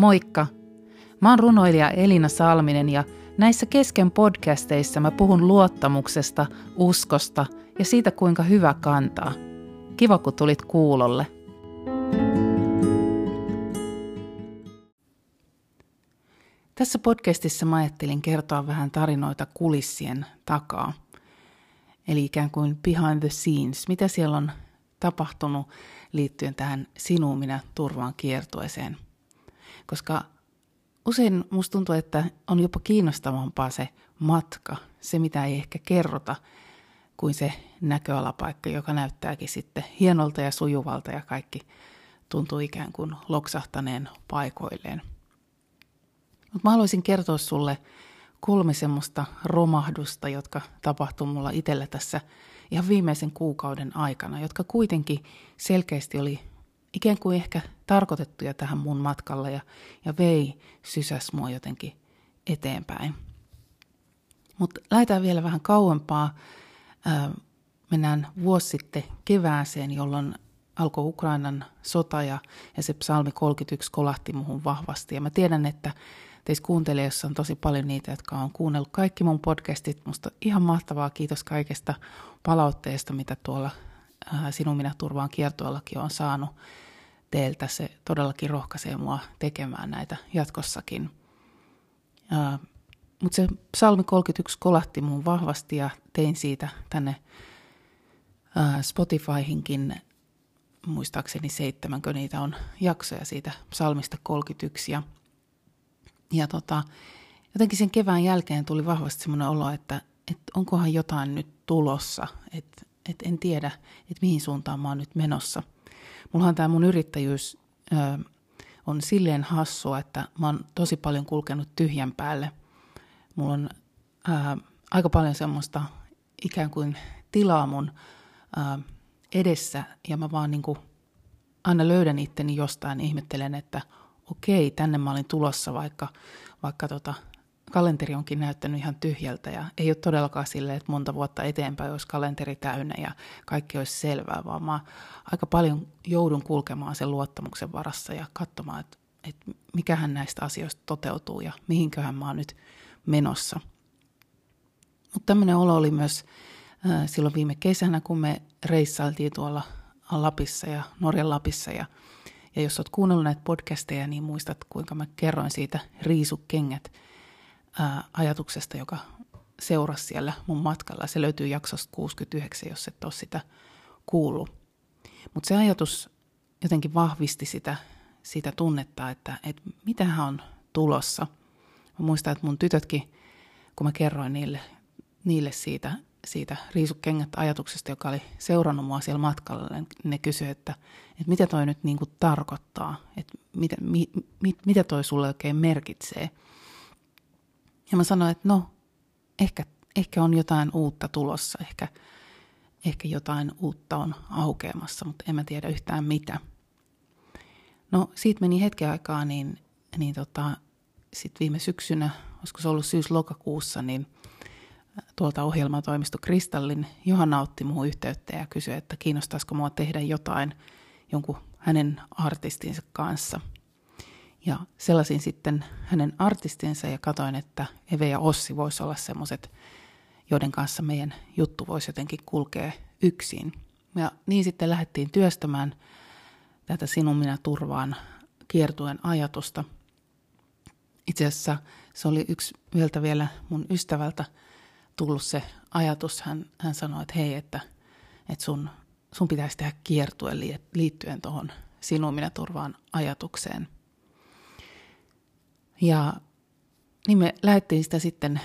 Moikka! Mä oon runoilija Elina Salminen ja näissä kesken podcasteissa mä puhun luottamuksesta, uskosta ja siitä kuinka hyvä kantaa. Kiva kun tulit kuulolle. Tässä podcastissa mä ajattelin kertoa vähän tarinoita kulissien takaa. Eli ikään kuin behind the scenes, mitä siellä on tapahtunut liittyen tähän sinuun minä turvaan kiertueeseen. Koska usein musta tuntuu, että on jopa kiinnostavampaa se matka, se mitä ei ehkä kerrota, kuin se näköalapaikka, joka näyttääkin sitten hienolta ja sujuvalta ja kaikki tuntuu ikään kuin loksahtaneen paikoilleen. Mutta mä haluaisin kertoa sulle kolme semmoista romahdusta, jotka tapahtuu mulla itsellä tässä ihan viimeisen kuukauden aikana, jotka kuitenkin selkeästi oli ikään kuin ehkä tarkoitettuja tähän mun matkalle ja, ja vei sysäs mua jotenkin eteenpäin. Mutta lähdetään vielä vähän kauempaa. Ää, mennään vuosi sitten kevääseen, jolloin alkoi Ukrainan sota ja, ja se psalmi 31 kolahti muhun vahvasti. Ja mä tiedän, että teissä kuuntelijoissa on tosi paljon niitä, jotka on kuunnellut kaikki mun podcastit. Musta ihan mahtavaa, kiitos kaikesta palautteesta, mitä tuolla ää, Sinun minä turvaan kiertueellakin on saanut teiltä. Se todellakin rohkaisee mua tekemään näitä jatkossakin. Mutta se psalmi 31 kolahti mun vahvasti ja tein siitä tänne ää, Spotifyhinkin muistaakseni seitsemänkö niitä on jaksoja siitä psalmista 31. Ja ja tota, jotenkin sen kevään jälkeen tuli vahvasti semmoinen olo, että, että onkohan jotain nyt tulossa, että, että en tiedä, että mihin suuntaan mä oon nyt menossa. Mullahan tämä mun yrittäjyys ö, on silleen hassua, että mä oon tosi paljon kulkenut tyhjän päälle. Mulla on ö, aika paljon semmoista ikään kuin tilaa mun ö, edessä ja mä vaan niin kuin aina löydän itteni jostain, ihmettelen, että – okei, tänne mä olin tulossa, vaikka, vaikka tota, kalenteri onkin näyttänyt ihan tyhjältä ja ei ole todellakaan silleen, että monta vuotta eteenpäin olisi kalenteri täynnä ja kaikki olisi selvää, vaan mä aika paljon joudun kulkemaan sen luottamuksen varassa ja katsomaan, että, että mikähän näistä asioista toteutuu ja mihinköhän mä oon nyt menossa. Mutta tämmöinen olo oli myös äh, silloin viime kesänä, kun me reissailtiin tuolla Lapissa ja Norjan Lapissa ja – ja jos olet kuunnellut näitä podcasteja, niin muistat, kuinka mä kerroin siitä riisukengät ää, ajatuksesta, joka seurasi siellä mun matkalla. Se löytyy jaksosta 69, jos et ole sitä kuullut. Mutta se ajatus jotenkin vahvisti sitä, sitä tunnetta, että, että mitähän on tulossa. Mä muistan, että mun tytötkin, kun mä kerroin niille, niille siitä, siitä riisukengät ajatuksesta, joka oli seurannut mua siellä matkalla, ne, kysyi, että, että mitä toi nyt niin kuin tarkoittaa, että mitä, mi, mi, mitä toi sulle oikein merkitsee. Ja mä sanoin, että no, ehkä, ehkä on jotain uutta tulossa, ehkä, ehkä jotain uutta on aukeamassa, mutta en mä tiedä yhtään mitä. No siitä meni hetken aikaa, niin, niin tota, sitten viime syksynä, olisiko se ollut syys-lokakuussa, niin – tuolta ohjelmatoimisto Kristallin Johanna otti muuhun yhteyttä ja kysyi, että kiinnostaisiko mua tehdä jotain jonkun hänen artistinsa kanssa. Ja sellaisin sitten hänen artistinsa ja katoin, että Eve ja Ossi voisi olla semmoiset, joiden kanssa meidän juttu voisi jotenkin kulkea yksin. Ja niin sitten lähdettiin työstämään tätä Sinun minä turvaan kiertuen ajatusta. Itse asiassa se oli yksi yöltä vielä mun ystävältä – tullut se ajatus, hän, hän sanoi, että hei, että, että sun, sun pitäisi tehdä kiertue liittyen tuohon sinun minä turvaan ajatukseen. Ja niin me lähdettiin sitä sitten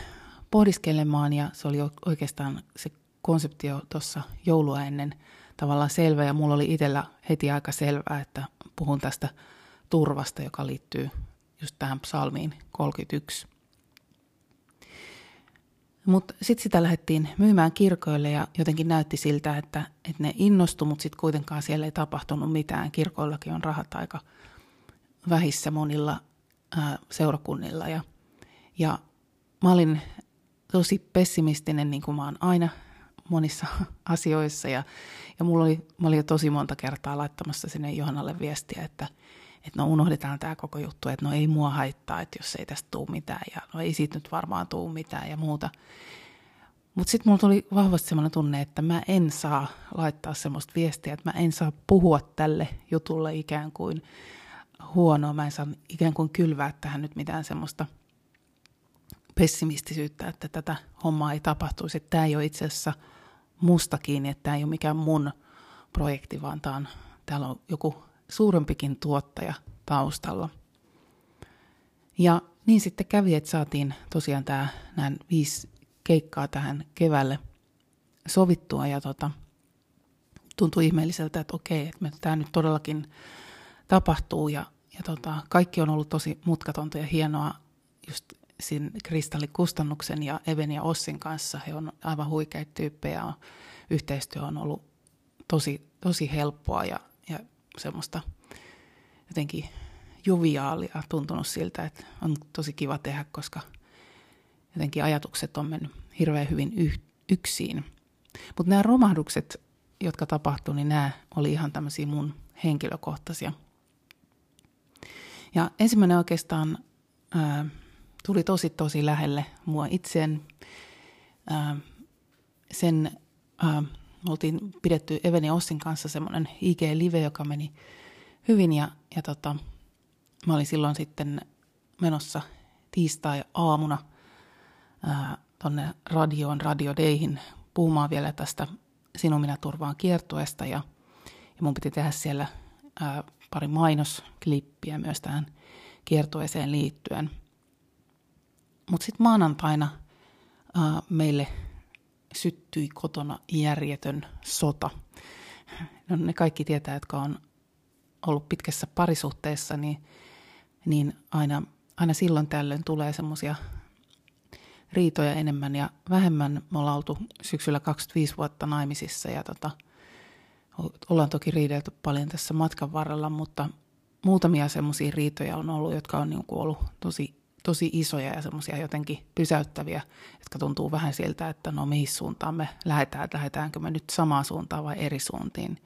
pohdiskelemaan ja se oli oikeastaan se konsepti jo tuossa joulua ennen tavallaan selvä ja mulla oli itsellä heti aika selvää, että puhun tästä turvasta, joka liittyy just tähän psalmiin 31. Mutta sitten sitä lähdettiin myymään kirkoille ja jotenkin näytti siltä, että, että ne innostu, mutta sitten kuitenkaan siellä ei tapahtunut mitään. Kirkoillakin on rahat aika vähissä monilla seurakunnilla. Ja, ja mä olin tosi pessimistinen, niin kuin mä oon aina monissa asioissa. Ja, ja mulla oli, mä olin jo tosi monta kertaa laittamassa sinne Johannalle viestiä, että, että no unohdetaan tämä koko juttu, että no ei mua haittaa, että jos ei tästä tule mitään ja no ei siitä nyt varmaan tule mitään ja muuta. Mutta sitten mulla tuli vahvasti sellainen tunne, että mä en saa laittaa semmoista viestiä, että mä en saa puhua tälle jutulle ikään kuin huonoa. Mä en saa ikään kuin kylvää tähän nyt mitään semmoista pessimistisyyttä, että tätä hommaa ei tapahtuisi. Tämä ei ole itse asiassa musta kiinni, että tämä ei ole mikään mun projekti, vaan tää on, täällä on joku suurempikin tuottaja taustalla. Ja niin sitten kävi, että saatiin tosiaan tämä, nämä viisi keikkaa tähän keväälle sovittua ja tota, tuntui ihmeelliseltä, että okei, että tämä nyt todellakin tapahtuu ja, ja tota, kaikki on ollut tosi mutkatonta ja hienoa just siinä Kristallikustannuksen ja Even ja Ossin kanssa. He on aivan huikeita tyyppejä yhteistyö on ollut tosi, tosi helppoa ja, ja semmoista jotenkin joviaalia tuntunut siltä, että on tosi kiva tehdä, koska jotenkin ajatukset on mennyt hirveän hyvin yh- yksin. Mutta nämä romahdukset, jotka tapahtuivat, niin nämä oli ihan tämmöisiä mun henkilökohtaisia. Ja ensimmäinen oikeastaan ää, tuli tosi tosi lähelle mua itseään. Ää, sen ää, oltiin pidetty Eveni Ossin kanssa semmoinen IG-live, joka meni hyvin ja, ja tota, mä olin silloin sitten menossa tiistai-aamuna tonne radioon, Radio Dayhin puhumaan vielä tästä Sinun minä turvaan kiertueesta ja, ja mun piti tehdä siellä ää, pari mainosklippiä myös tähän kiertueeseen liittyen. Mutta sitten maanantaina ää, meille syttyi kotona järjetön sota. No, ne kaikki tietää, jotka on ollut pitkässä parisuhteessa, niin, niin aina, aina silloin tällöin tulee semmoisia riitoja enemmän ja vähemmän. Me ollaan oltu syksyllä 25 vuotta naimisissa ja tota, ollaan toki riidelty paljon tässä matkan varrella, mutta muutamia semmoisia riitoja on ollut, jotka on niin ollut tosi tosi isoja ja semmoisia jotenkin pysäyttäviä, jotka tuntuu vähän siltä, että no mihin suuntaan me lähdetään, että lähdetäänkö me nyt samaan suuntaan vai eri suuntiin.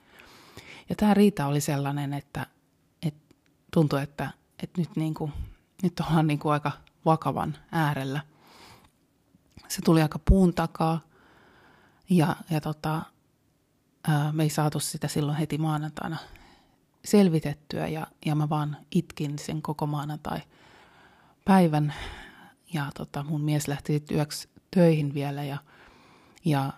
Ja tämä riita oli sellainen, että, että tuntui, että, että nyt, niin kuin, nyt ollaan niin kuin aika vakavan äärellä. Se tuli aika puun takaa ja, ja tota, me ei saatu sitä silloin heti maanantaina selvitettyä ja, ja mä vaan itkin sen koko maanantai – päivän ja tota, mun mies lähti yöksi töihin vielä ja, ja,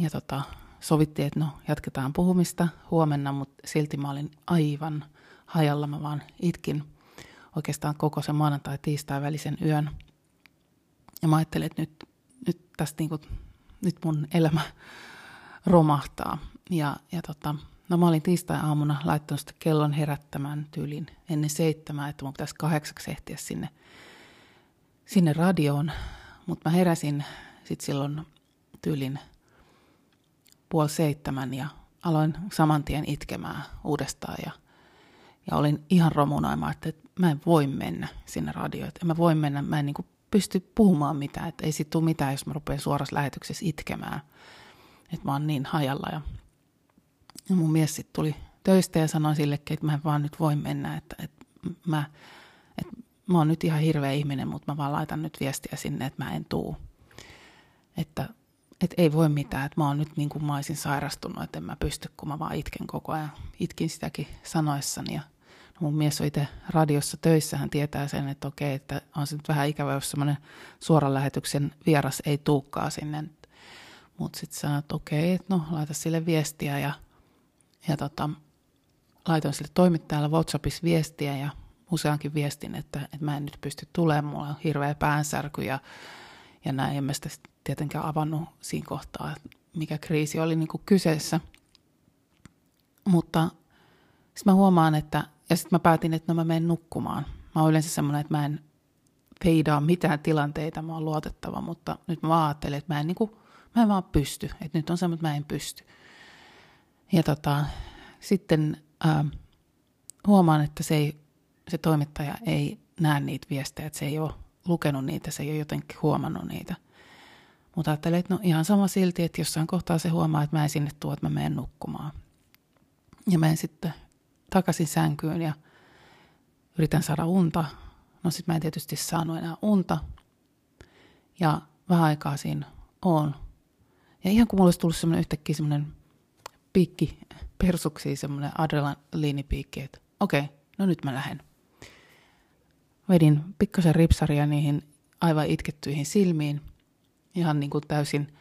ja tota, sovittiin, että no jatketaan puhumista huomenna, mutta silti mä olin aivan hajalla. Mä vaan itkin oikeastaan koko sen maanantai tiistai välisen yön. Ja mä ajattelin, että nyt, nyt tästä niinku, nyt mun elämä romahtaa. Ja, ja tota, no mä olin tiistai-aamuna laittanut sitä kellon herättämään tyylin ennen seitsemää, että mun pitäisi kahdeksaksi ehtiä sinne sinne radioon, mutta mä heräsin sitten silloin tyylin puoli seitsemän ja aloin saman tien itkemään uudestaan ja, ja olin ihan romunoimaan, että, mä en voi mennä sinne radioon, mä voin mennä, mä en niin pysty puhumaan mitään, että ei sit tule mitään, jos mä rupean suorassa lähetyksessä itkemään, että mä oon niin hajalla ja, ja mun mies sitten tuli töistä ja sanoi sillekin, että mä en vaan nyt voi mennä, että, että mä, että mä oon nyt ihan hirveä ihminen, mutta mä vaan laitan nyt viestiä sinne, että mä en tuu. Että, että ei voi mitään, että mä oon nyt niin kuin mä olisin sairastunut, että en mä pysty, kun mä vaan itken koko ajan. Itkin sitäkin sanoessani ja mun mies on itse radiossa töissä, hän tietää sen, että okei, että on se nyt vähän ikävä, jos semmoinen suoran lähetyksen vieras ei tuukkaa sinne. Mutta sitten sanoin, että okei, että no laita sille viestiä ja, ja tota, laitoin sille toimittajalle WhatsAppissa viestiä ja useankin viestin, että, että mä en nyt pysty tulemaan, mulla on hirveä päänsärky ja, ja näin. En mä sitä tietenkään avannut siinä kohtaa, mikä kriisi oli niin kuin kyseessä. Mutta sitten mä huomaan, että, ja sitten mä päätin, että no mä menen nukkumaan. Mä oon yleensä semmoinen, että mä en peidaa mitään tilanteita, mä oon luotettava, mutta nyt mä ajattelen, että mä en, niin kuin, mä en vaan pysty. Että nyt on semmoinen, että mä en pysty. Ja tota, sitten ää, huomaan, että se ei se toimittaja ei näe niitä viestejä, että se ei ole lukenut niitä, se ei ole jotenkin huomannut niitä. Mutta ajattelin, että no ihan sama silti, että jossain kohtaa se huomaa, että mä en sinne tuo, että mä menen nukkumaan. Ja menen sitten takaisin sänkyyn ja, yritän saada unta. No sit mä en tietysti saanut enää unta. Ja vähän aikaa siinä on. Ja ihan kun mulla olisi tullut semmoinen yhtäkkiä semmoinen piikki persuksi, semmoinen adrenaliinipiikki, että okei, okay, no nyt mä lähden. Vedin pikkasen ripsaria niihin aivan itkettyihin silmiin, ihan niin kuin täysin,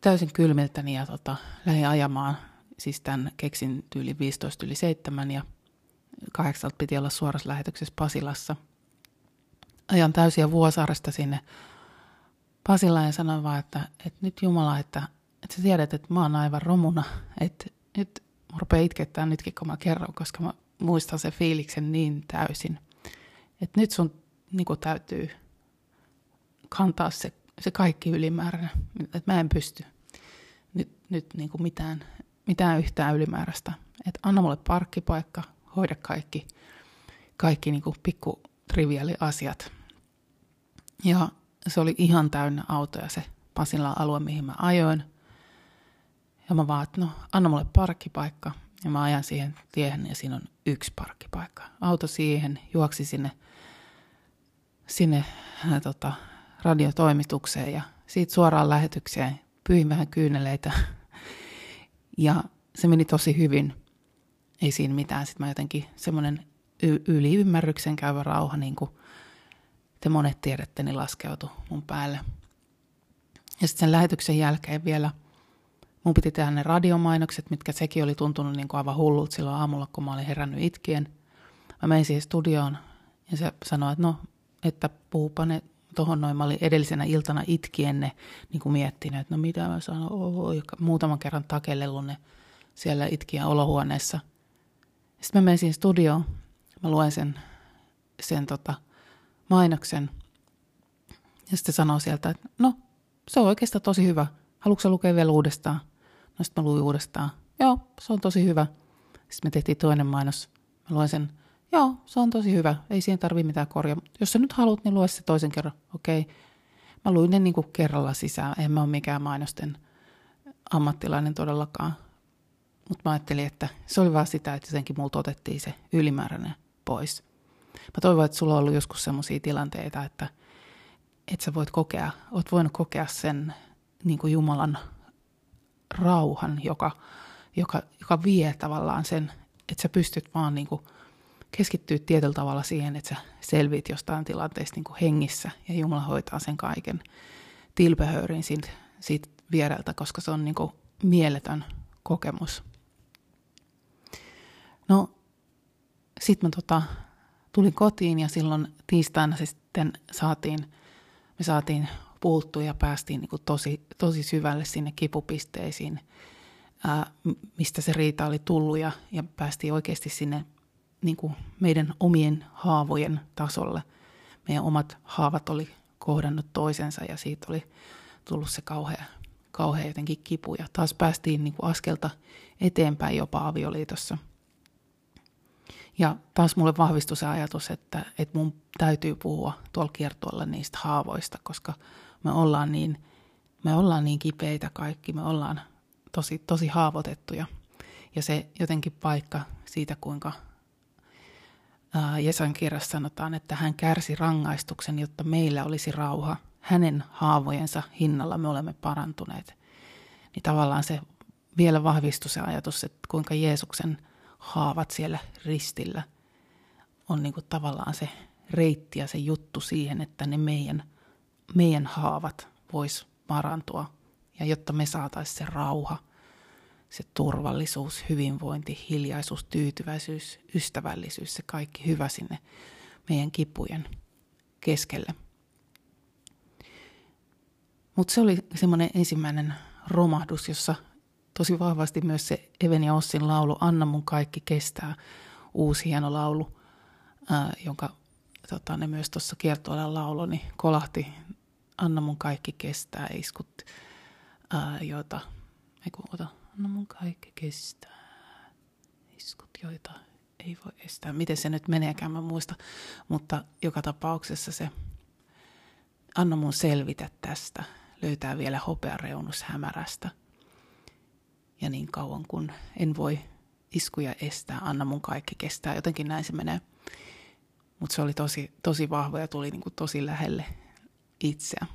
täysin kylmiltäni ja tota, lähdin ajamaan. Siis tämän keksin tyyli 15 yli 7 ja kahdeksalta piti olla suorassa lähetyksessä Pasilassa. Ajan täysiä Vuosaaresta sinne Pasilaan ja sanoin vaan, että, että nyt Jumala, että, että sä tiedät, että mä oon aivan romuna, että nyt mä rupean itkettää nytkin, kun mä kerron, koska mä muistan sen fiiliksen niin täysin. Että nyt sun niin kuin, täytyy kantaa se, se kaikki ylimääräinen, että mä en pysty nyt, nyt niin kuin mitään, mitään yhtään ylimääräistä. Että anna mulle parkkipaikka, hoida kaikki, kaikki niin kuin pikku triviaali asiat. Ja se oli ihan täynnä autoja se Pasilan alue, mihin mä ajoin. Ja mä vaan, että no, anna mulle parkkipaikka. Ja mä ajan siihen tiehen ja siinä on yksi parkkipaikka. Auto siihen, juoksi sinne, sinne ää, tota, radiotoimitukseen ja siitä suoraan lähetykseen. Pyin vähän kyyneleitä. Ja se meni tosi hyvin. Ei siinä mitään. Sitten mä jotenkin semmoinen y- yliymmärryksen käyvä rauha, niin kuin te monet tiedätte, niin laskeutui mun päälle. Ja sitten sen lähetyksen jälkeen vielä mun piti tehdä ne radiomainokset, mitkä sekin oli tuntunut niin kuin aivan hullulta silloin aamulla, kun mä olin herännyt itkien. Mä menin siihen studioon ja se sanoi, että no, että puhupa ne tuohon noin. Mä olin edellisenä iltana itkien ne niin kuin miettinyt, että no mitä mä sanon, oh, ja muutaman kerran takellellut ne siellä itkien olohuoneessa. Sitten mä menin siihen studioon, mä luen sen, sen tota, mainoksen. Ja sitten sanoo sieltä, että no, se on oikeastaan tosi hyvä. Haluatko lukea vielä uudestaan? No sitten mä luin uudestaan. Joo, se on tosi hyvä. Sitten me tehtiin toinen mainos. Mä luen sen. Joo, se on tosi hyvä. Ei siihen tarvi mitään korjaa. Jos sä nyt haluat, niin lue se toisen kerran. Okei. Okay. Mä luin ne niinku kerralla sisään. En mä ole mikään mainosten ammattilainen todellakaan. Mutta mä ajattelin, että se oli vaan sitä, että jotenkin multa otettiin se ylimääräinen pois. Mä toivon, että sulla on ollut joskus sellaisia tilanteita, että, että sä voit kokea, oot voinut kokea sen niin kuin Jumalan rauhan, joka, joka, joka vie tavallaan sen, että sä pystyt vaan niin kuin keskittyä tietyllä tavalla siihen, että sä selvit jostain tilanteesta niin kuin hengissä ja Jumala hoitaa sen kaiken tilpehöörin siitä, siitä viereltä, koska se on niin kuin mieletön kokemus. No, sitten mä tota, tulin kotiin ja silloin tiistaina se sitten saatiin, me saatiin puhuttua ja päästiin niin tosi, tosi syvälle sinne kipupisteisiin, ää, mistä se riita oli tullut ja, ja päästiin oikeasti sinne niin kuin meidän omien haavojen tasolle. Meidän omat haavat oli kohdannut toisensa ja siitä oli tullut se kauhea, kauhea jotenkin kipu. Ja taas päästiin niin kuin askelta eteenpäin jopa avioliitossa – ja taas mulle vahvistui se ajatus, että, että mun täytyy puhua tuolla kiertueella niistä haavoista, koska me ollaan niin, me ollaan niin kipeitä kaikki, me ollaan tosi, tosi haavoitettuja. Ja se jotenkin paikka siitä, kuinka Jesan kirjassa sanotaan, että hän kärsi rangaistuksen, jotta meillä olisi rauha. Hänen haavojensa hinnalla me olemme parantuneet. Niin tavallaan se vielä vahvistui se ajatus, että kuinka Jeesuksen – haavat siellä ristillä on niin kuin tavallaan se reitti ja se juttu siihen, että ne meidän, meidän haavat vois parantua. Ja jotta me saataisiin se rauha, se turvallisuus, hyvinvointi, hiljaisuus, tyytyväisyys, ystävällisyys, se kaikki hyvä sinne meidän kipujen keskelle. Mutta se oli semmoinen ensimmäinen romahdus, jossa tosi vahvasti myös se Even ja Ossin laulu Anna mun kaikki kestää, uusi hieno laulu, ää, jonka tota, ne myös tuossa kiertoilla laulo, niin kolahti Anna mun kaikki kestää iskut, ää, joita, ei kun, ota, Anna mun kaikki kestää iskut, joita ei voi estää. Miten se nyt meneekään, mä muista, mutta joka tapauksessa se Anna mun selvitä tästä, löytää vielä hopeareunus hämärästä – ja niin kauan kun en voi iskuja estää, anna mun kaikki kestää. Jotenkin näin se menee. mutta se oli tosi, tosi vahva ja tuli niin kuin tosi lähelle itseä.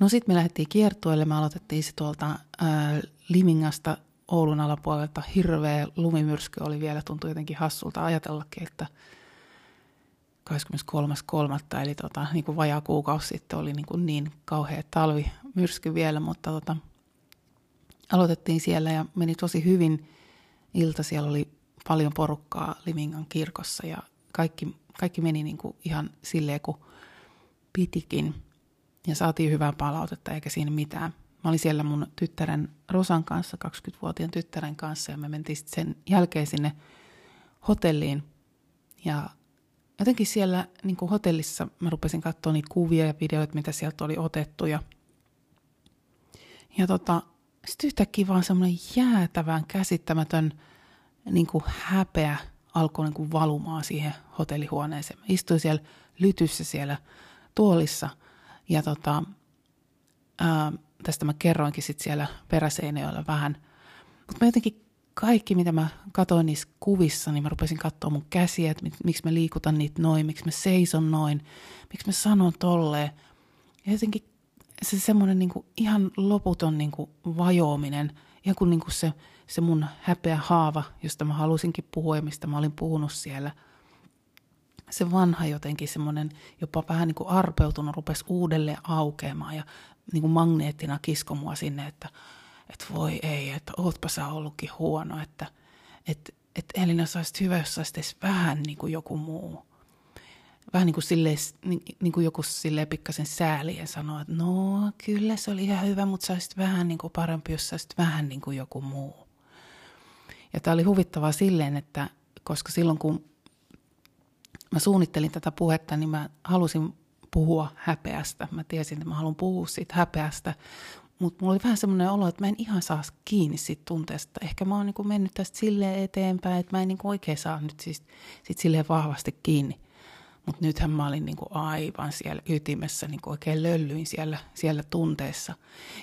No sitten me lähdettiin kiertueelle, me aloitettiin se tuolta ää, Limingasta Oulun alapuolelta. Hirveä lumimyrsky oli vielä, tuntui jotenkin hassulta ajatellakin, että 23.3. eli tota, niin kuin vajaa kuukausi sitten oli niin, kuin niin kauhea talvimyrsky vielä, mutta tota, aloitettiin siellä ja meni tosi hyvin. Ilta siellä oli paljon porukkaa Limingan kirkossa ja kaikki, kaikki meni niin kuin ihan silleen kuin pitikin. Ja saatiin hyvää palautetta eikä siinä mitään. Mä olin siellä mun tyttären Rosan kanssa, 20-vuotiaan tyttären kanssa ja me mentiin sen jälkeen sinne hotelliin. Ja jotenkin siellä niin kuin hotellissa mä rupesin katsoa niitä kuvia ja videoita, mitä sieltä oli otettu. Ja, ja tota, sitten yhtäkkiä vaan semmoinen jäätävän käsittämätön niin kuin häpeä alkoi niin kuin valumaan siihen hotellihuoneeseen. Mä istuin siellä lytyssä siellä tuolissa ja tota, ää, tästä mä kerroinkin sitten siellä peräseinäjoilla vähän. Mutta mä jotenkin kaikki, mitä mä katsoin niissä kuvissa, niin mä rupesin katsoa mun käsiä, että miksi mä liikutan niitä noin, miksi mä seison noin, miksi mä sanon tolleen. Ja jotenkin se semmoinen niinku ihan loputon niinku vajoaminen, ihan kuin niinku se, se mun häpeä haava, josta mä halusinkin puhua ja mistä mä olin puhunut siellä. Se vanha jotenkin semmoinen jopa vähän niin kuin arpeutunut rupesi uudelleen aukeamaan ja niin kuin magneettina kisko mua sinne, että, että voi ei, että ootpa sä ollutkin huono, että, että, että Elina saisit hyvä, jos edes vähän niin kuin joku muu vähän niin kuin, silleen, niin, niin kuin joku silleen pikkasen sääli ja sanoo, että no kyllä se oli ihan hyvä, mutta saisit vähän niin kuin parempi, jos saisit vähän niin kuin joku muu. Ja tämä oli huvittavaa silleen, että koska silloin kun mä suunnittelin tätä puhetta, niin mä halusin puhua häpeästä. Mä tiesin, että mä haluan puhua siitä häpeästä, mutta mulla oli vähän semmoinen olo, että mä en ihan saa kiinni siitä tunteesta. Ehkä mä oon niin mennyt tästä silleen eteenpäin, että mä en niin oikein saa nyt siis sit silleen vahvasti kiinni. Mutta nythän mä olin niinku aivan siellä ytimessä, niinku oikein löllyin siellä, siellä tunteessa.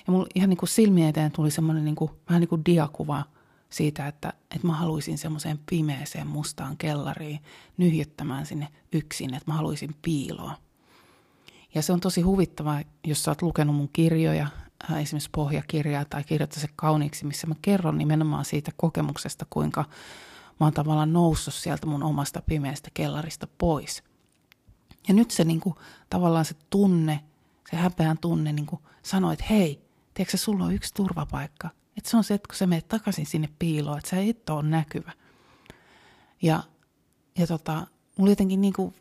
Ja mulla ihan niinku silmien eteen tuli semmoinen niinku, vähän niin kuin diakuva siitä, että, että mä haluaisin semmoiseen pimeeseen mustaan kellariin nyhjättämään sinne yksin, että mä haluaisin piiloa. Ja se on tosi huvittavaa, jos sä oot lukenut mun kirjoja, äh, esimerkiksi pohjakirjaa tai kirjoita se kauniiksi, missä mä kerron nimenomaan siitä kokemuksesta, kuinka mä oon tavallaan noussut sieltä mun omasta pimeästä kellarista pois – ja nyt se niin kuin, tavallaan se tunne, se häpeän tunne niin kuin sanoi, että hei, tiedätkö sulla on yksi turvapaikka. Että se on se, että kun sä menet takaisin sinne piiloon, että sä et ole näkyvä. Ja, ja tota, mulla jotenkin niin kuin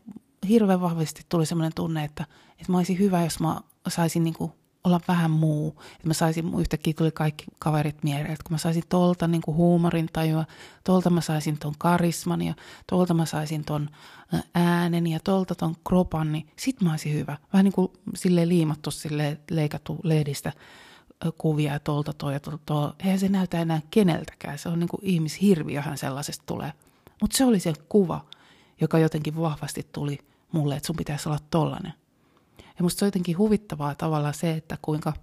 hirveän vahvasti tuli semmoinen tunne, että, että mä olisin hyvä, jos mä saisin niin kuin olla vähän muu. Että mä saisin, yhtäkkiä tuli kaikki kaverit mieleen, että kun mä saisin tolta niin kuin huumorin tajua, tolta mä saisin ton karisman ja tolta mä saisin ton äänen ja tolta ton kropan, niin sit mä olisin hyvä. Vähän niin kuin sille liimattu, sille leikattu lehdistä kuvia ja tolta toi ja tolta toi. Eihän se näytä enää keneltäkään. Se on niin kuin ihmishirviöhän sellaisesta tulee. Mutta se oli se kuva, joka jotenkin vahvasti tuli mulle, että sun pitäisi olla tollanen. Ja musta se on jotenkin huvittavaa tavallaan se, että kuinka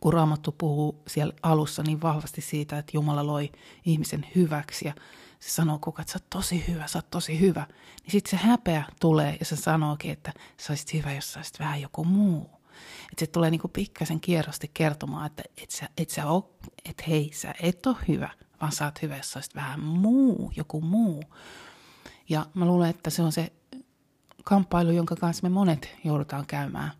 kun Raamattu puhuu siellä alussa niin vahvasti siitä, että Jumala loi ihmisen hyväksi ja se sanoo koko ajan, että sä oot tosi hyvä, sä oot tosi hyvä. Niin sitten se häpeä tulee ja se sanookin, että sä olisit hyvä, jos sä olisit vähän joku muu. Että se tulee niinku pikkasen kierrosti kertomaan, että et sä, et sä oo, et hei, sä et ole hyvä, vaan sä oot hyvä, jos sä olisit vähän muu, joku muu. Ja mä luulen, että se on se kamppailu, jonka kanssa me monet joudutaan käymään.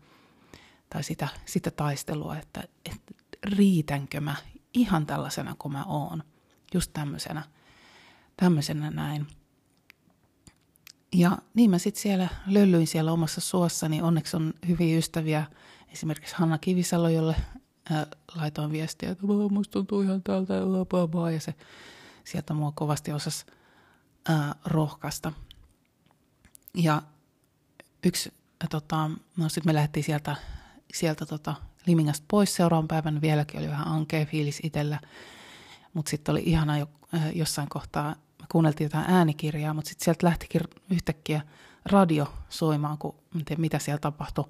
Tai sitä, sitä taistelua, että, että riitänkö mä ihan tällaisena kuin mä oon. Just tämmöisenä, tämmöisenä näin. Ja niin mä sitten siellä löllyin siellä omassa suossani. Onneksi on hyviä ystäviä. Esimerkiksi Hanna Kivisalo, jolle ää, laitoin viestiä, että musta tuntuu ihan täältä ja se sieltä mua kovasti osas ää, rohkaista. Ja yksi, tota, no sitten me lähdettiin sieltä, sieltä tota, Limingasta pois seuraavan päivän. Vieläkin oli vähän ankea fiilis itsellä, mutta sitten oli ihana jo, äh, jossain kohtaa, me kuunneltiin jotain äänikirjaa, mutta sitten sieltä lähtikin yhtäkkiä radio soimaan, kun en tiedä mitä siellä tapahtui.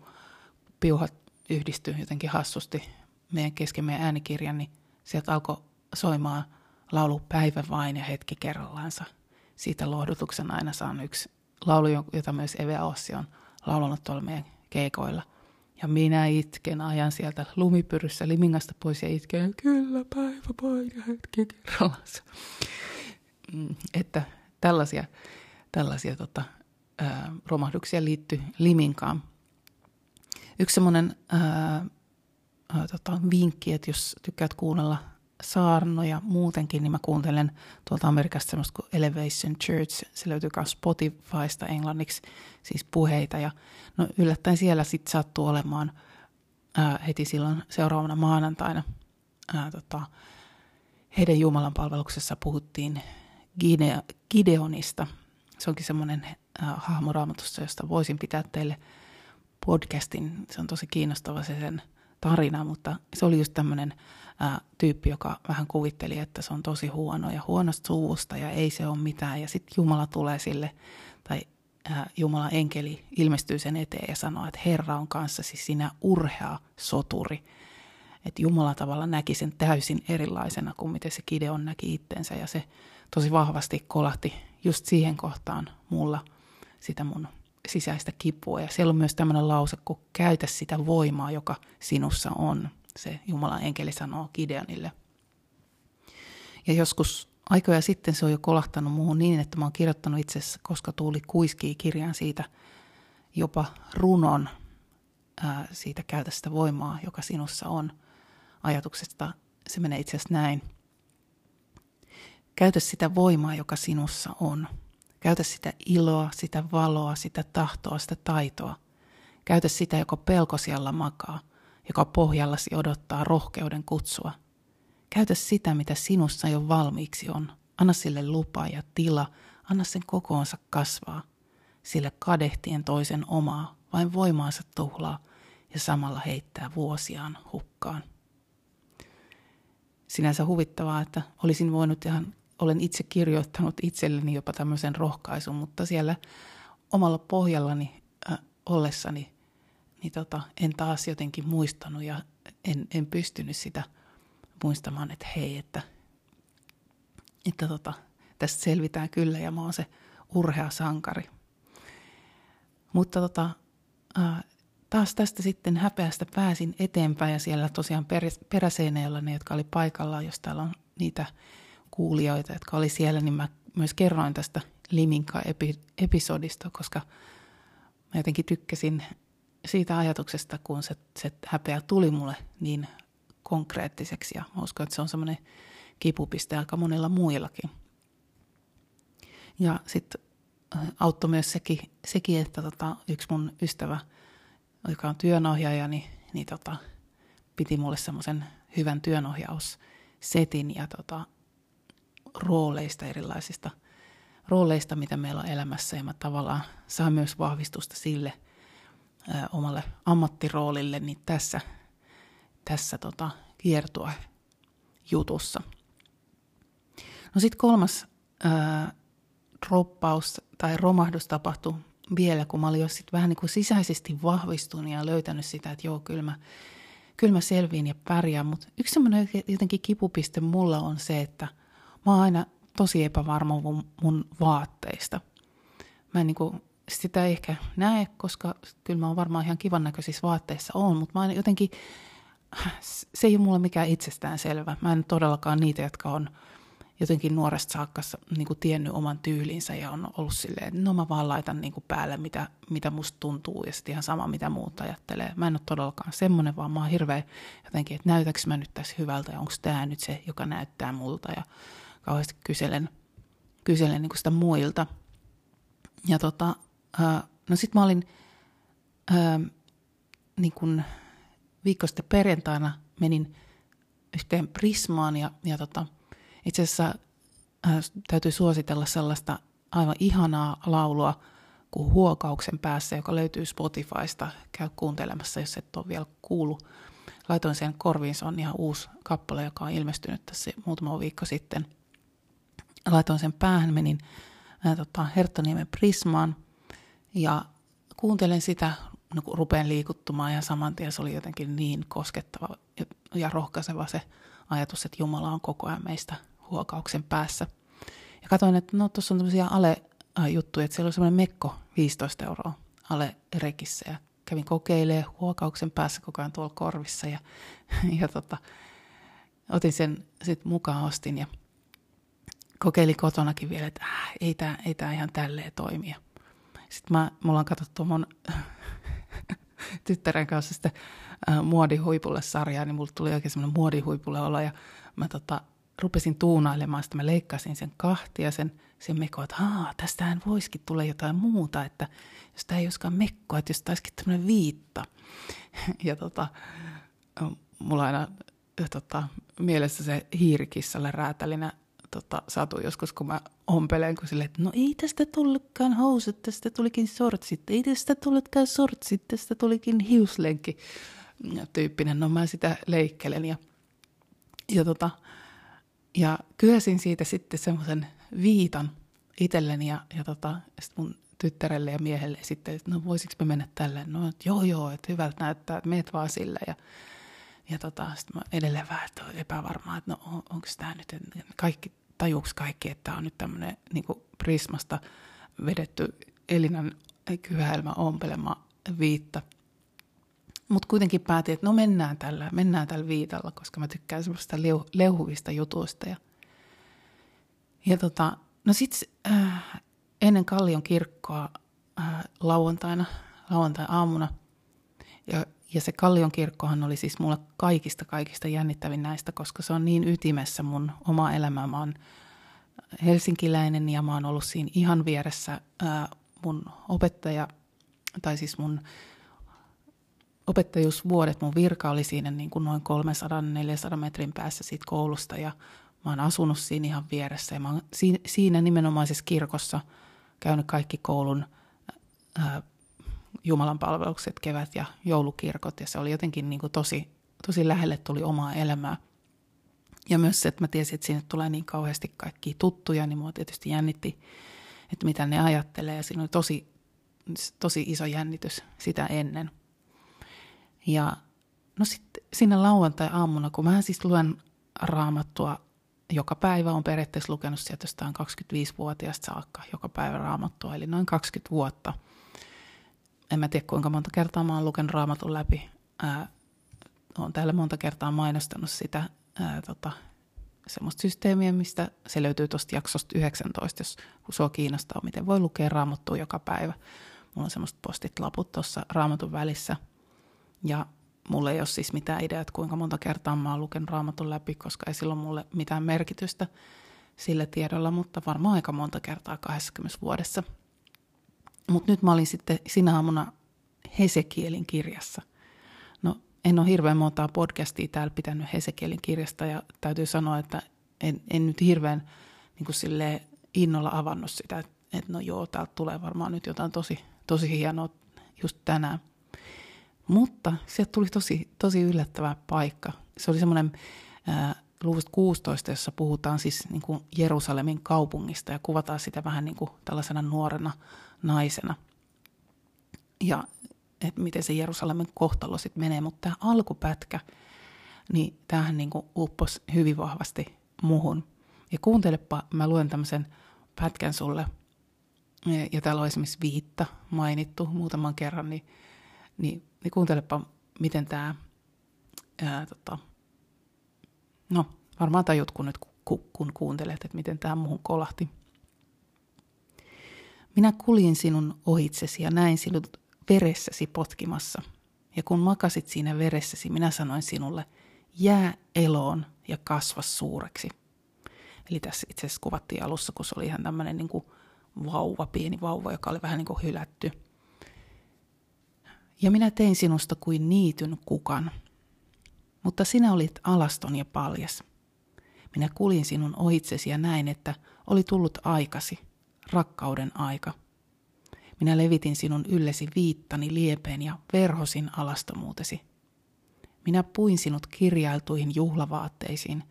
Piuhat yhdistyi jotenkin hassusti meidän kesken meidän äänikirjan, niin sieltä alkoi soimaan laulu Päivä vain ja hetki kerrallaansa. siitä lohdutuksen aina saan yksi laulu, jota myös Eve Ossi on laulanut tuolla meidän keikoilla. Ja minä itken ajan sieltä lumipyryssä limingasta pois ja itken, kyllä päivä paina hetki kerrallaan. Mm, että tällaisia, tällaisia tota, ää, romahduksia liittyy liminkaan. Yksi semmoinen tota, vinkki, että jos tykkäät kuunnella saarnoja muutenkin, niin mä kuuntelen tuolta Amerikasta semmoista kuin Elevation Church. Se löytyy myös Spotifysta englanniksi, siis puheita. Ja no yllättäen siellä sitten sattuu olemaan ää, heti silloin seuraavana maanantaina ää, tota, heidän Jumalan palveluksessa puhuttiin Gideonista. Se onkin semmoinen hahmo raamatussa, josta voisin pitää teille podcastin. Se on tosi kiinnostava se sen tarina, mutta se oli just tämmöinen ää, tyyppi, joka vähän kuvitteli, että se on tosi huono ja huonosta suvusta ja ei se ole mitään. Ja sitten Jumala tulee sille, tai ää, Jumalan enkeli ilmestyy sen eteen ja sanoo, että Herra on kanssa siis sinä urhea soturi. Että Jumala tavalla näki sen täysin erilaisena kuin miten se Kideon näki itsensä ja se tosi vahvasti kolahti just siihen kohtaan mulla sitä mun sisäistä kipua. Ja siellä on myös tämmöinen lause, kun käytä sitä voimaa, joka sinussa on. Se Jumalan enkeli sanoo Gideonille. Ja joskus aikoja sitten se on jo kolahtanut muuhun niin, että mä oon kirjoittanut itse asiassa, koska tuuli kuiskii kirjan siitä jopa runon ää, siitä käytä sitä voimaa, joka sinussa on. Ajatuksesta se menee itse asiassa näin. Käytä sitä voimaa, joka sinussa on. Käytä sitä iloa, sitä valoa, sitä tahtoa, sitä taitoa. Käytä sitä, joka pelkosialla makaa, joka pohjallasi odottaa rohkeuden kutsua. Käytä sitä, mitä sinussa jo valmiiksi on. Anna sille lupa ja tila, anna sen kokoonsa kasvaa. Sille kadehtien toisen omaa, vain voimaansa tuhlaa ja samalla heittää vuosiaan hukkaan. Sinänsä huvittavaa, että olisin voinut ihan olen itse kirjoittanut itselleni jopa tämmöisen rohkaisun, mutta siellä omalla pohjallani äh, ollessani niin tota, en taas jotenkin muistanut ja en, en pystynyt sitä muistamaan, että hei, että, että tota, tästä selvitään kyllä ja mä oon se urhea sankari. Mutta tota, taas tästä sitten häpeästä pääsin eteenpäin ja siellä tosiaan per, peräseinäjällä ne, jotka oli paikalla, jos täällä on niitä kuulijoita, jotka oli siellä, niin mä myös kerroin tästä Liminka-episodista, koska mä jotenkin tykkäsin siitä ajatuksesta, kun se, se häpeä tuli mulle niin konkreettiseksi. Ja mä uskon, että se on semmoinen kipupiste aika monilla muillakin. Ja sitten äh, auttoi myös sekin, sekin että tota, yksi mun ystävä, joka on työnohjaaja, niin, niin tota, piti mulle semmoisen hyvän työnohjaussetin ja tota, rooleista, erilaisista rooleista, mitä meillä on elämässä. Ja mä tavallaan saan myös vahvistusta sille omalle ammattiroolille niin tässä, tässä tota, kiertua jutussa. No sitten kolmas ää, droppaus tai romahdus tapahtui vielä, kun mä olin jo sit vähän niin kuin sisäisesti vahvistunut ja löytänyt sitä, että joo, kyllä mä, kyllä mä selviin ja pärjään. Mutta yksi semmoinen jotenkin kipupiste mulla on se, että – mä oon aina tosi epävarma mun, mun vaatteista. Mä en niinku, sitä ehkä näe, koska kyllä mä oon varmaan ihan kivan näköisissä vaatteissa on, mutta mä en jotenkin, se ei ole mulle mikään itsestään selvä. Mä en todellakaan niitä, jotka on jotenkin nuoresta saakka niin kuin tiennyt oman tyylinsä ja on ollut silleen, että no mä vaan laitan niin kuin päälle, mitä, mitä musta tuntuu ja sitten ihan sama, mitä muut ajattelee. Mä en ole todellakaan semmoinen, vaan mä oon hirveä jotenkin, että näytäks mä nyt tässä hyvältä ja onko tämä nyt se, joka näyttää multa ja kauheasti kyselen, kyselen niin kuin sitä muilta. Ja tota, no sit mä olin ää, niin kuin viikko sitten perjantaina menin yhteen Prismaan ja, ja tota, itse asiassa ää, täytyy suositella sellaista aivan ihanaa laulua kuin Huokauksen päässä, joka löytyy Spotifysta. Käy kuuntelemassa, jos et ole vielä kuullut. Laitoin sen korviin, se on ihan uusi kappale, joka on ilmestynyt tässä muutama viikko sitten – laitoin sen päähän, menin ää, tota, Herttoniemen Prismaan ja kuuntelen sitä, no, rupean liikuttumaan ja saman tien se oli jotenkin niin koskettava ja rohkaiseva se ajatus, että Jumala on koko ajan meistä huokauksen päässä. Ja katsoin, että no tuossa on tämmöisiä ale-juttuja, että siellä on semmoinen mekko 15 euroa ale-rekissä ja kävin kokeilemaan huokauksen päässä koko ajan tuolla korvissa ja, ja tota, otin sen sitten mukaan, ostin ja kokeilin kotonakin vielä, että äh, ei tämä ei ihan tälleen toimia. Sitten mä, mulla on katsottu mun tyttären kanssa sitä muodihuipulle sarjaa, niin mulla tuli oikein semmoinen muodihuipulle olo ja mä tota, rupesin tuunailemaan, sitten mä leikkasin sen kahtia sen, sen mekko, että haa, tästähän voisikin tulla jotain muuta, että jos tämä ei olisikaan mekko, että jos tämä olisikin tämmöinen viitta. Ja tota, mulla aina tota, mielessä se hiirikissalle räätälinä tota, satu joskus, kun mä ompelen, kun silleen, että no ei tästä tullutkaan housut, tästä tulikin sortsit, ei tästä tullutkaan sortsit, tästä tulikin hiuslenki tyyppinen. No mä sitä leikkelen ja, ja, tota, ja kyösin siitä sitten semmoisen viitan itselleni ja, ja tota, sit mun tyttärelle ja miehelle sitten, että no voisiko me mennä tälle? No joo joo, että hyvältä näyttää, että meet vaan sille ja ja tota, sitten mä edelleen vähän että epävarmaa, että no on, onko tämä nyt, kaikki tajuuks kaikki, että tämä on nyt tämmöinen niin Prismasta vedetty Elinan kyhäelmä ompelema viitta. Mutta kuitenkin päätin, että no mennään tällä, mennään tällä viitalla, koska mä tykkään semmoista leu, leuhuvista jutuista. Ja, ja tota, no sitten äh, ennen Kallion kirkkoa äh, lauantaina, lauantai-aamuna, ja, ja se Kallion kirkkohan oli siis mulle kaikista kaikista jännittävin näistä, koska se on niin ytimessä mun oma elämä. Mä oon helsinkiläinen ja mä oon ollut siinä ihan vieressä ää, mun opettaja, tai siis mun opettajuusvuodet, mun virka oli siinä niin kuin noin 300-400 metrin päässä siitä koulusta ja mä oon asunut siinä ihan vieressä ja mä oon siinä nimenomaisessa kirkossa käynyt kaikki koulun ää, Jumalan palvelukset, kevät- ja joulukirkot ja se oli jotenkin niin kuin tosi, tosi lähelle tuli omaa elämää. Ja myös se, että mä tiesin, että sinne tulee niin kauheasti kaikki tuttuja, niin mua tietysti jännitti, että mitä ne ajattelee. Ja siinä oli tosi, tosi iso jännitys sitä ennen. Ja no sitten siinä lauantai-aamuna, kun mä siis luen raamattua joka päivä, on periaatteessa lukenut sieltä jostain 25-vuotiaasta saakka joka päivä raamattua, eli noin 20 vuotta – en mä tiedä kuinka monta kertaa mä oon lukenut raamatun läpi. Ää, olen täällä monta kertaa mainostanut sitä ää, tota, semmoista systeemiä, mistä se löytyy tuosta jaksosta 19, jos sua kiinnostaa, miten voi lukea raamattua joka päivä. Mulla on semmoista postit laput tuossa raamatun välissä. Ja mulla ei ole siis mitään ideaa, että kuinka monta kertaa mä oon lukenut raamatun läpi, koska ei silloin mulle mitään merkitystä sillä tiedolla, mutta varmaan aika monta kertaa 20 vuodessa – mutta nyt mä olin sitten sinä aamuna Hesekielin kirjassa. No en ole hirveän montaa podcastia täällä pitänyt Hesekielin kirjasta ja täytyy sanoa, että en, en nyt hirveän niin kuin silleen innolla avannut sitä, että, no joo, täältä tulee varmaan nyt jotain tosi, tosi hienoa just tänään. Mutta sieltä tuli tosi, tosi yllättävä paikka. Se oli semmoinen luvusta 16, jossa puhutaan siis niin kuin Jerusalemin kaupungista ja kuvataan sitä vähän niin kuin tällaisena nuorena naisena. Ja että miten se Jerusalemin kohtalo sitten menee. Mutta tämä alkupätkä, niin tämähän niin kuin upposi hyvin vahvasti muhun. Ja kuuntelepa, mä luen tämmöisen pätkän sulle. Ja, täällä on esimerkiksi viitta mainittu muutaman kerran, niin, niin, niin kuuntelepa, miten tämä, ää, tota, no varmaan tajut kun nyt kun kuuntelet, että miten tämä muuhun kolahti. Minä kuljin sinun ohitsesi ja näin sinut veressäsi potkimassa. Ja kun makasit siinä veressäsi, minä sanoin sinulle, jää eloon ja kasva suureksi. Eli tässä itse asiassa kuvattiin alussa, kun se oli ihan tämmöinen niin kuin vauva, pieni vauva, joka oli vähän niin kuin hylätty. Ja minä tein sinusta kuin niityn kukan. Mutta sinä olit alaston ja paljas. Minä kuljin sinun ohitsesi ja näin, että oli tullut aikasi – rakkauden aika. Minä levitin sinun yllesi viittani liepeen ja verhosin alastomuutesi. Minä puin sinut kirjailtuihin juhlavaatteisiin,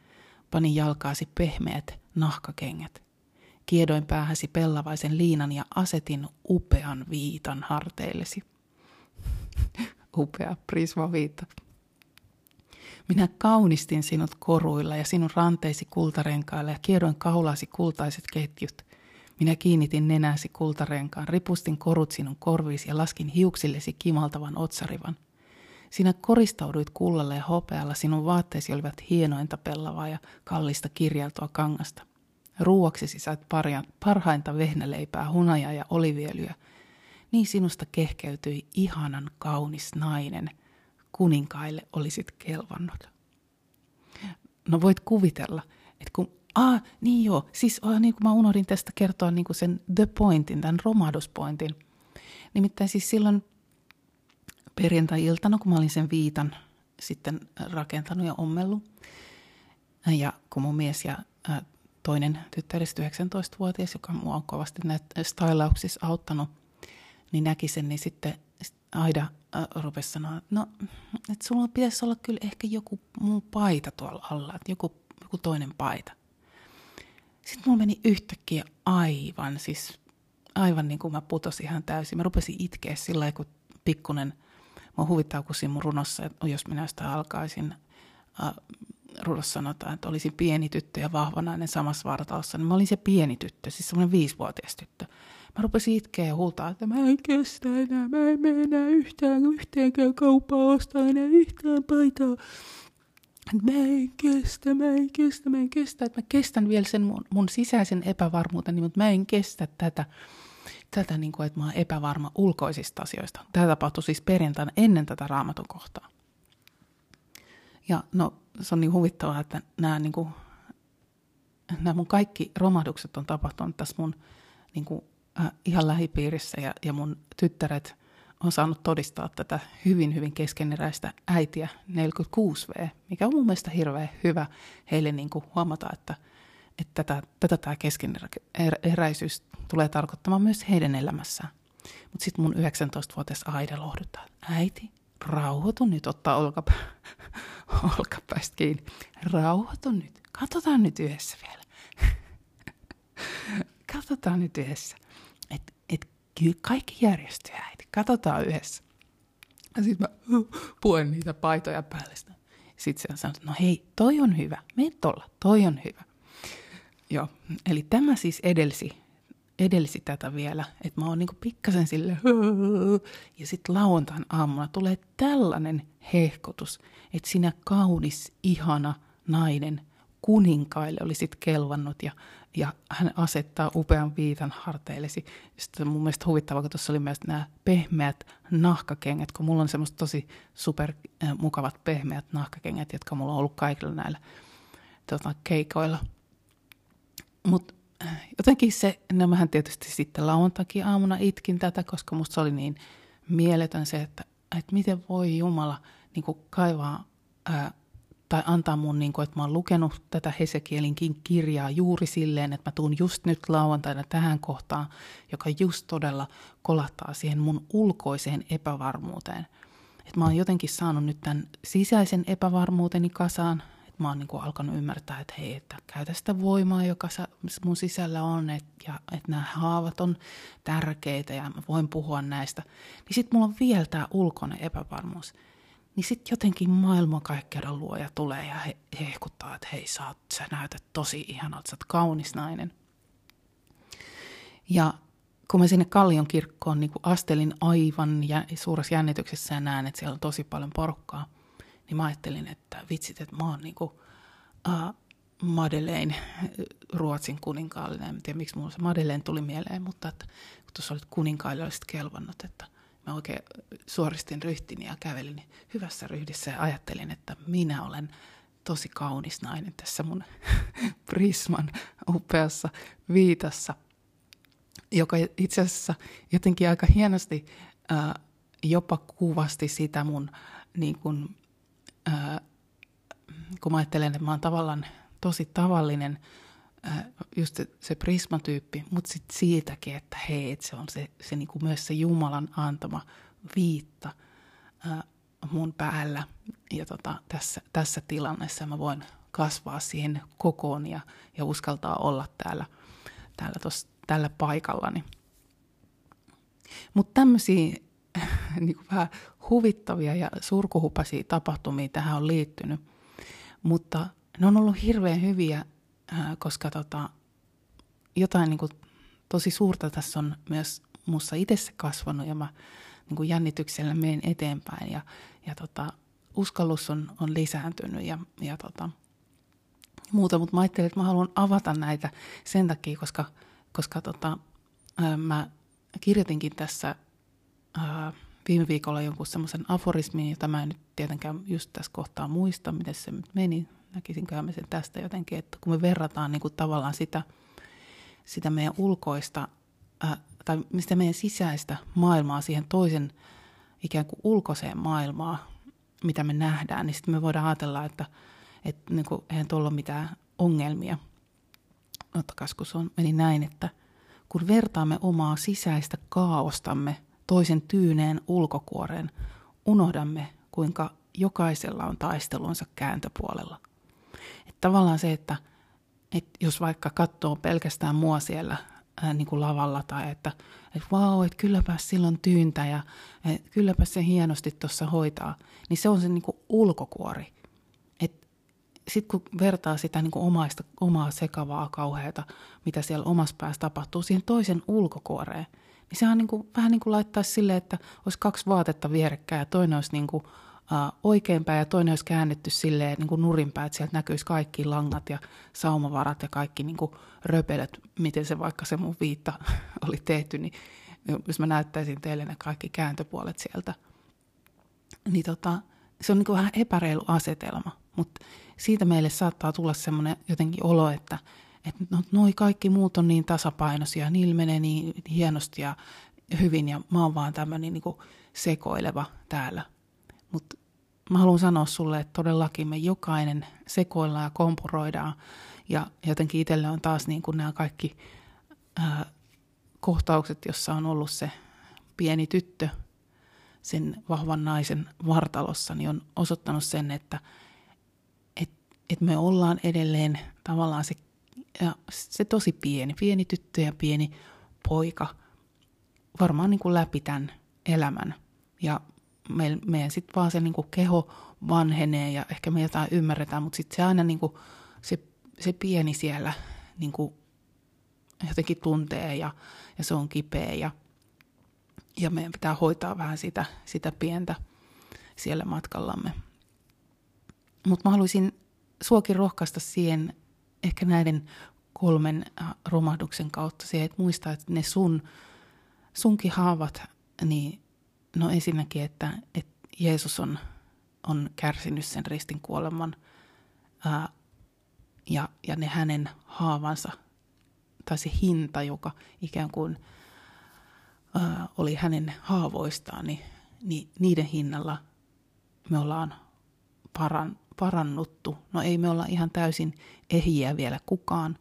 panin jalkaasi pehmeät nahkakengät. Kiedoin päähäsi pellavaisen liinan ja asetin upean viitan harteillesi. Upea prisma viitta. Minä kaunistin sinut koruilla ja sinun ranteisi kultarenkailla ja kiedoin kaulaasi kultaiset ketjut. Minä kiinnitin nenäsi kultarenkaan, ripustin korut sinun korviisi ja laskin hiuksillesi kimaltavan otsarivan. Sinä koristauduit kullalla ja hopealla, sinun vaatteesi olivat hienointa pellavaa ja kallista kirjaltoa kangasta. Ruuaksesi sait parhainta vehnäleipää, hunajaa ja oliviöljyä. Niin sinusta kehkeytyi ihanan kaunis nainen. Kuninkaille olisit kelvannut. No voit kuvitella, että kun Ah, niin joo. Siis oh, niin kuin mä unohdin tästä kertoa niin kuin sen the pointin, tämän romahduspointin. Nimittäin siis silloin perjantai-iltana, kun mä olin sen viitan sitten rakentanut ja ommellut, ja kun mun mies ja äh, toinen tyttäristä 19-vuotias, joka mua on kovasti näitä stylauksissa auttanut, niin näki sen, niin sitten Aida rupesi sanoa, että no, että sulla pitäisi olla kyllä ehkä joku muu paita tuolla alla, että joku, joku toinen paita. Sitten mulla meni yhtäkkiä aivan, siis aivan niin kuin mä putosin ihan täysin. Mä rupesin itkeä sillä lailla, kun pikkunen, mä huvittaa kun mun runossa, että jos minä sitä alkaisin, äh, runossa sanotaan, että olisin pieni tyttö ja vahva nainen samassa vartalossa, niin mä olin se pieni tyttö, siis semmoinen viisivuotias tyttö. Mä rupesin itkeä ja huutaa, että mä en kestä enää, mä en mene enää yhtään, yhteenkään kauppaan ostaa enää yhtään paitaa mä en kestä, mä en kestä, mä en kestä, että mä kestän vielä sen mun, mun sisäisen epävarmuuteni, mutta mä en kestä tätä, tätä niin kuin, että mä oon epävarma ulkoisista asioista. Tämä tapahtui siis perjantaina ennen tätä raamatun kohtaa. Ja no, se on niin huvittavaa, että nämä, niin kuin, nämä mun kaikki romahdukset on tapahtunut tässä mun niin kuin, äh, ihan lähipiirissä ja, ja mun tyttäret – on saanut todistaa tätä hyvin, hyvin keskeneräistä äitiä 46V, mikä on mun mielestä hirveän hyvä heille niin kuin huomata, että, että tätä, tätä tämä keskeneräisyys tulee tarkoittamaan myös heidän elämässään. Mutta sitten mun 19-vuotias Aida lohduttaa, äiti, rauhoitu nyt, ottaa olkapä, olkapäistä kiinni. Rauhoitu nyt, katsotaan nyt yhdessä vielä. katsotaan nyt yhdessä, kaikki järjestyy äiti katsotaan yhdessä. Ja sitten mä puen niitä paitoja päälle. Sitten se sanoo, no hei, toi on hyvä, me tolla, toi on hyvä. Joo, eli tämä siis edelsi, edelsi tätä vielä, että mä oon niinku pikkasen sille ja sitten lauantain aamuna tulee tällainen hehkotus, että sinä kaunis, ihana nainen kuninkaille olisit kelvannut ja ja hän asettaa upean viitan harteillesi. Sitten mun mielestä huvittavaa, kun tuossa oli myös nämä pehmeät nahkakengät, kun mulla on semmoista tosi super mukavat pehmeät nahkakengät, jotka mulla on ollut kaikilla näillä tota, keikoilla. Mutta äh, jotenkin se, no mähän tietysti sitten lauantakin aamuna itkin tätä, koska musta oli niin mieletön se, että, että miten voi Jumala niin kaivaa ää, äh, tai antaa mun, niin kuin, että mä oon lukenut tätä Hesekielinkin kirjaa juuri silleen, että mä tuun just nyt lauantaina tähän kohtaan, joka just todella kolahtaa siihen mun ulkoiseen epävarmuuteen. Että mä oon jotenkin saanut nyt tämän sisäisen epävarmuuteni kasaan, että mä oon niin kuin alkanut ymmärtää, että hei, että käytä sitä voimaa, joka mun sisällä on, että, ja, että nämä haavat on tärkeitä ja mä voin puhua näistä. Niin sitten mulla on vielä tämä ulkoinen epävarmuus – niin sitten jotenkin maailmankaikkeuden luoja tulee ja he, hehkuttaa, että hei, sä, oot, sä näytät tosi ihanalta, sä oot kaunis nainen. Ja kun mä sinne Kallion kirkkoon niin astelin aivan ja suuressa jännityksessä ja näen, että siellä on tosi paljon porukkaa, niin mä ajattelin, että vitsit, että mä oon niin kuin, uh, Madeleine, Ruotsin kuninkaallinen. En tiedä, miksi mulla se Madeleine tuli mieleen, mutta että, kun tuossa olit kuninkaille, olisit kelvannut, että mä oikein suoristin ryhtini ja kävelin hyvässä ryhdissä ja ajattelin, että minä olen tosi kaunis nainen tässä mun Prisman upeassa viitassa, joka itse asiassa jotenkin aika hienosti ää, jopa kuvasti sitä mun, niin kun, ää, kun mä ajattelen, että mä oon tavallaan tosi tavallinen äh, just se, se prismatyyppi, mutta sitten siitäkin, että hei, et se on se, se niinku myös se Jumalan antama viitta äh, mun päällä. Ja tota, tässä, tässä tilanteessa mä voin kasvaa siihen kokoon ja, ja uskaltaa olla täällä, täällä tos, tällä paikallani. Mutta tämmöisiä niin vähän huvittavia ja surkuhupaisia tapahtumia tähän on liittynyt – Mutta ne on ollut hirveän hyviä, koska tota, jotain niin kuin tosi suurta tässä on myös mussa itse kasvanut ja mä niin kuin jännityksellä menen eteenpäin ja, ja tota, uskallus on, on lisääntynyt ja, ja tota, muuta, mutta mä ajattelin, että mä haluan avata näitä sen takia, koska, koska tota, ää, mä kirjoitinkin tässä ää, viime viikolla jonkun semmoisen aforismin, jota mä en nyt tietenkään just tässä kohtaa muista, miten se nyt meni, näkisinkö mä sen tästä jotenkin, että kun me verrataan niin kuin tavallaan sitä, sitä meidän ulkoista ää, tai mistä meidän sisäistä maailmaa siihen toisen ikään kuin ulkoiseen maailmaan, mitä me nähdään, niin sitten me voidaan ajatella, että, että niin kuin, eihän tuolla ole mitään ongelmia. Ottakas, kun se on, meni näin, että kun vertaamme omaa sisäistä kaaostamme toisen tyyneen ulkokuoreen, unohdamme, kuinka jokaisella on taistelunsa kääntöpuolella. Tavallaan se, että, että jos vaikka katsoo pelkästään mua siellä ää, niin kuin lavalla tai että, että vau, että kylläpä silloin tyyntä ja että kylläpä se hienosti tuossa hoitaa, niin se on se niin kuin ulkokuori. Sitten kun vertaa sitä niin kuin omaista, omaa sekavaa kauheata, mitä siellä omassa päässä tapahtuu, siihen toisen ulkokuoreen, niin sehän niin kuin, vähän niin kuin laittaisi silleen, että olisi kaksi vaatetta vierekkäin ja toinen olisi niin kuin, oikeinpäin ja toinen olisi käännetty silleen niin kuin nurinpäin, että sieltä näkyisi kaikki langat ja saumavarat ja kaikki niin kuin röpelöt, miten se vaikka se mun viitta oli tehty, niin jos mä näyttäisin teille ne kaikki kääntöpuolet sieltä, niin tota, se on niin kuin vähän epäreilu asetelma, mutta siitä meille saattaa tulla semmoinen jotenkin olo, että, että no, noi kaikki muut on niin tasapainoisia, niillä menee niin hienosti ja hyvin ja mä oon vaan tämmöinen niin sekoileva täällä. Mutta mä haluan sanoa sulle, että todellakin me jokainen sekoillaan ja kompuroidaan. Ja jotenkin itselle on taas niin kuin nämä kaikki ää, kohtaukset, jossa on ollut se pieni tyttö sen vahvan naisen vartalossa, niin on osoittanut sen, että et, et me ollaan edelleen tavallaan se, ja se tosi pieni, pieni tyttö ja pieni poika varmaan niin kuin läpi tämän elämän. Ja me, meidän sitten vaan se niin kuin keho vanhenee ja ehkä me jotain ymmärretään, mutta sitten se aina niin kuin, se, se pieni siellä niin kuin jotenkin tuntee ja, ja se on kipeä ja, ja meidän pitää hoitaa vähän sitä, sitä pientä siellä matkallamme. Mutta mä haluaisin suokin rohkaista siihen ehkä näiden kolmen äh, romahduksen kautta siihen, että muistaa, että ne sun, sunkin haavat, niin No ensinnäkin, että, että Jeesus on, on kärsinyt sen ristin kuoleman ää, ja, ja ne hänen haavansa tai se hinta, joka ikään kuin ää, oli hänen haavoistaan, niin, niin niiden hinnalla me ollaan paran, parannuttu. No ei me olla ihan täysin ehjiä vielä kukaan,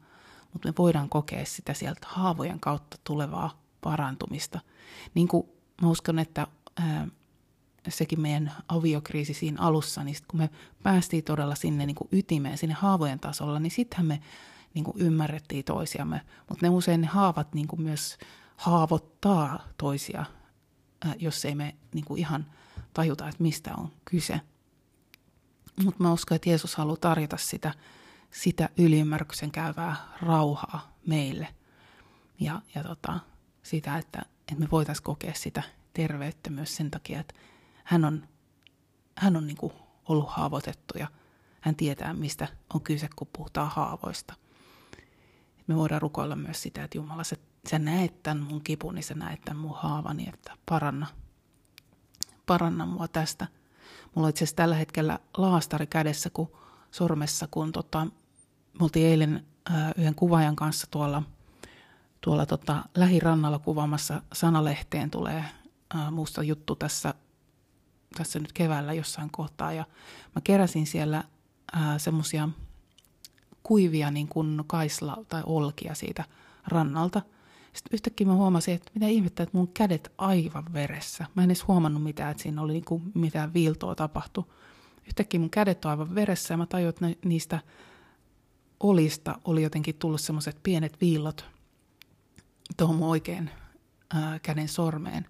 mutta me voidaan kokea sitä sieltä haavojen kautta tulevaa parantumista. Niin kuin mä uskon, että ää, sekin meidän aviokriisi siinä alussa, niin sit kun me päästiin todella sinne niin kuin ytimeen, sinne haavojen tasolla, niin sittenhän me niin kuin ymmärrettiin toisiamme. Mutta ne usein ne haavat niin kuin myös haavoittaa toisia, ää, jos ei me niin kuin ihan tajuta, että mistä on kyse. Mutta mä uskon, että Jeesus haluaa tarjota sitä, sitä ylimmärryksen käyvää rauhaa meille. Ja, ja tota, sitä, että, että me voitaisiin kokea sitä terveyttä myös sen takia, että hän on, hän on niin kuin ollut haavoitettu ja hän tietää, mistä on kyse, kun puhutaan haavoista. Me voidaan rukoilla myös sitä, että Jumala, sä, sä näet tämän mun kipun, niin sä näet tämän mun haavani, että paranna, paranna mua tästä. Mulla on itse asiassa tällä hetkellä laastari kädessä kun, sormessa, kun tota, me oltiin eilen ää, yhden kuvaajan kanssa tuolla, tuolla tota, lähirannalla kuvaamassa sanalehteen tulee äh, musta juttu tässä, tässä nyt keväällä jossain kohtaa. Ja mä keräsin siellä semmosia kuivia niin kuin kaisla tai olkia siitä rannalta. Sitten yhtäkkiä mä huomasin, että mitä ihmettä, että mun kädet aivan veressä. Mä en edes huomannut mitään, että siinä oli niin kuin mitään viiltoa tapahtu. Yhtäkkiä mun kädet on aivan veressä ja mä tajuin, että niistä olista oli jotenkin tullut semmoiset pienet viillot tuohon mun oikein ää, käden sormeen.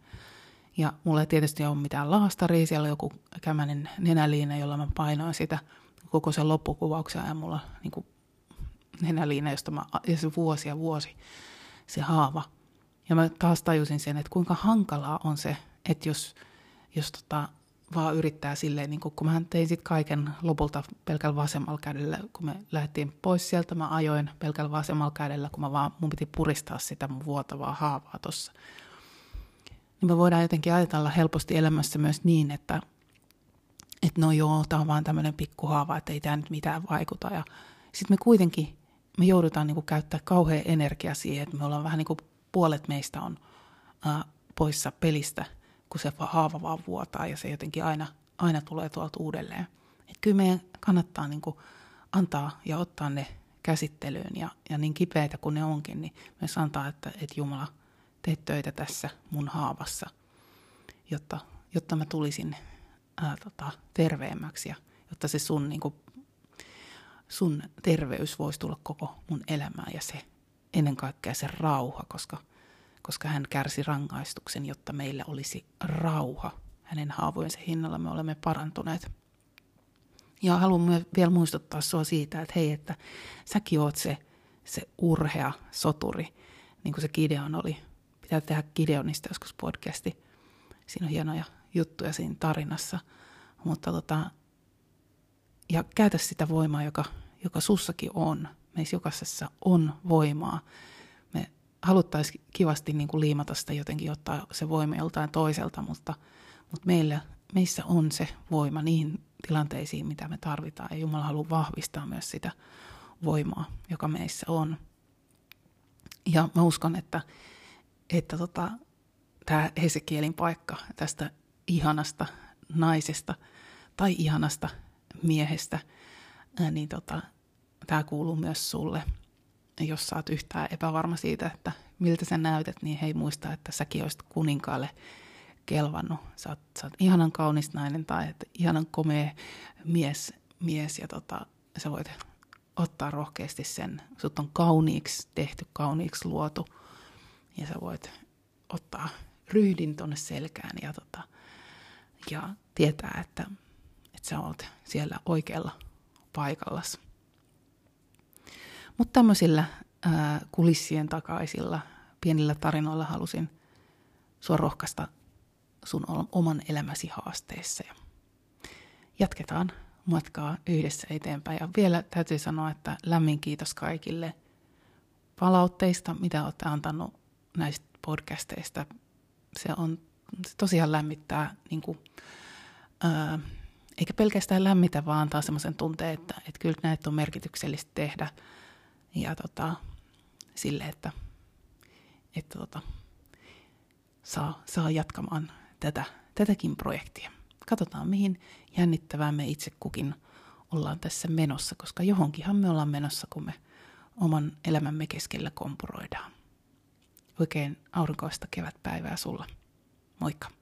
Ja mulla ei tietysti ole mitään laastaria, siellä on joku kämänen nenäliina, jolla mä painoin sitä koko sen loppukuvauksen ajan mulla niin kuin nenäliina, josta mä, ja se vuosi ja vuosi, se haava. Ja mä taas tajusin sen, että kuinka hankalaa on se, että jos, jos tota, vaan yrittää silleen, niin kun mä tein sitten kaiken lopulta pelkällä vasemmalla kädellä, kun me lähdettiin pois sieltä, mä ajoin pelkällä vasemmalla kädellä, kun mä vaan, mun piti puristaa sitä mun vuotavaa haavaa tossa. Niin me voidaan jotenkin ajatella helposti elämässä myös niin, että, että no joo, tää on vaan tämmöinen pikkuhaava, että ei tämä nyt mitään vaikuta. Ja sitten me kuitenkin, me joudutaan niin käyttää kauhean energia siihen, että me ollaan vähän niin kuin puolet meistä on ää, poissa pelistä – kun se haava vaan vuotaa ja se jotenkin aina, aina tulee tuolta uudelleen. Et kyllä meidän kannattaa niin kuin antaa ja ottaa ne käsittelyyn ja, ja niin kipeitä kuin ne onkin, niin myös antaa, että, että Jumala, teet töitä tässä mun haavassa, jotta, jotta mä tulisin ää, tota, terveemmäksi ja jotta se sun, niin kuin, sun terveys voisi tulla koko mun elämään ja se ennen kaikkea se rauha, koska – koska hän kärsi rangaistuksen, jotta meillä olisi rauha. Hänen haavojensa hinnalla me olemme parantuneet. Ja haluan myös vielä muistuttaa sinua siitä, että hei, että säkin oot se, se urhea soturi, niin kuin se Gideon oli. Pitää tehdä Gideonista joskus podcasti. Siinä on hienoja juttuja siinä tarinassa. Mutta tota, ja käytä sitä voimaa, joka, joka sussakin on. Meissä jokaisessa on voimaa haluttaisiin kivasti niin kuin liimata sitä jotenkin, ottaa se voima joltain toiselta, mutta, mutta meillä, meissä on se voima niihin tilanteisiin, mitä me tarvitaan. Ja Jumala haluaa vahvistaa myös sitä voimaa, joka meissä on. Ja mä uskon, että, että tota, tämä Hesekielin paikka tästä ihanasta naisesta tai ihanasta miehestä, niin tota, tämä kuuluu myös sulle – jos oot yhtään epävarma siitä, että miltä sä näytät, niin hei muista, että säkin olisit kuninkaalle kelvannut. Sä oot, sä oot ihanan kaunis nainen tai että ihanan komea mies, mies ja tota, sä voit ottaa rohkeasti sen. Sut on kauniiksi tehty, kauniiksi luotu ja sä voit ottaa ryhdin tonne selkään ja, tota, ja tietää, että, että sä oot siellä oikealla paikallasi. Mutta tämmöisillä ää, kulissien takaisilla pienillä tarinoilla halusin sua rohkaista sun oman elämäsi haasteessa. Ja jatketaan matkaa yhdessä eteenpäin. Ja vielä täytyy sanoa, että lämmin kiitos kaikille palautteista, mitä olette antanut näistä podcasteista. Se on se tosiaan lämmittää, niin kuin, ää, eikä pelkästään lämmitä, vaan antaa semmoisen tunteen, että, että kyllä näitä on merkityksellistä tehdä – ja tota, sille, että, että tota, saa, saa jatkamaan tätä, tätäkin projektia. Katsotaan, mihin jännittävää me itse kukin ollaan tässä menossa, koska johonkinhan me ollaan menossa, kun me oman elämämme keskellä kompuroidaan. Oikein aurinkoista kevätpäivää sulla. Moikka!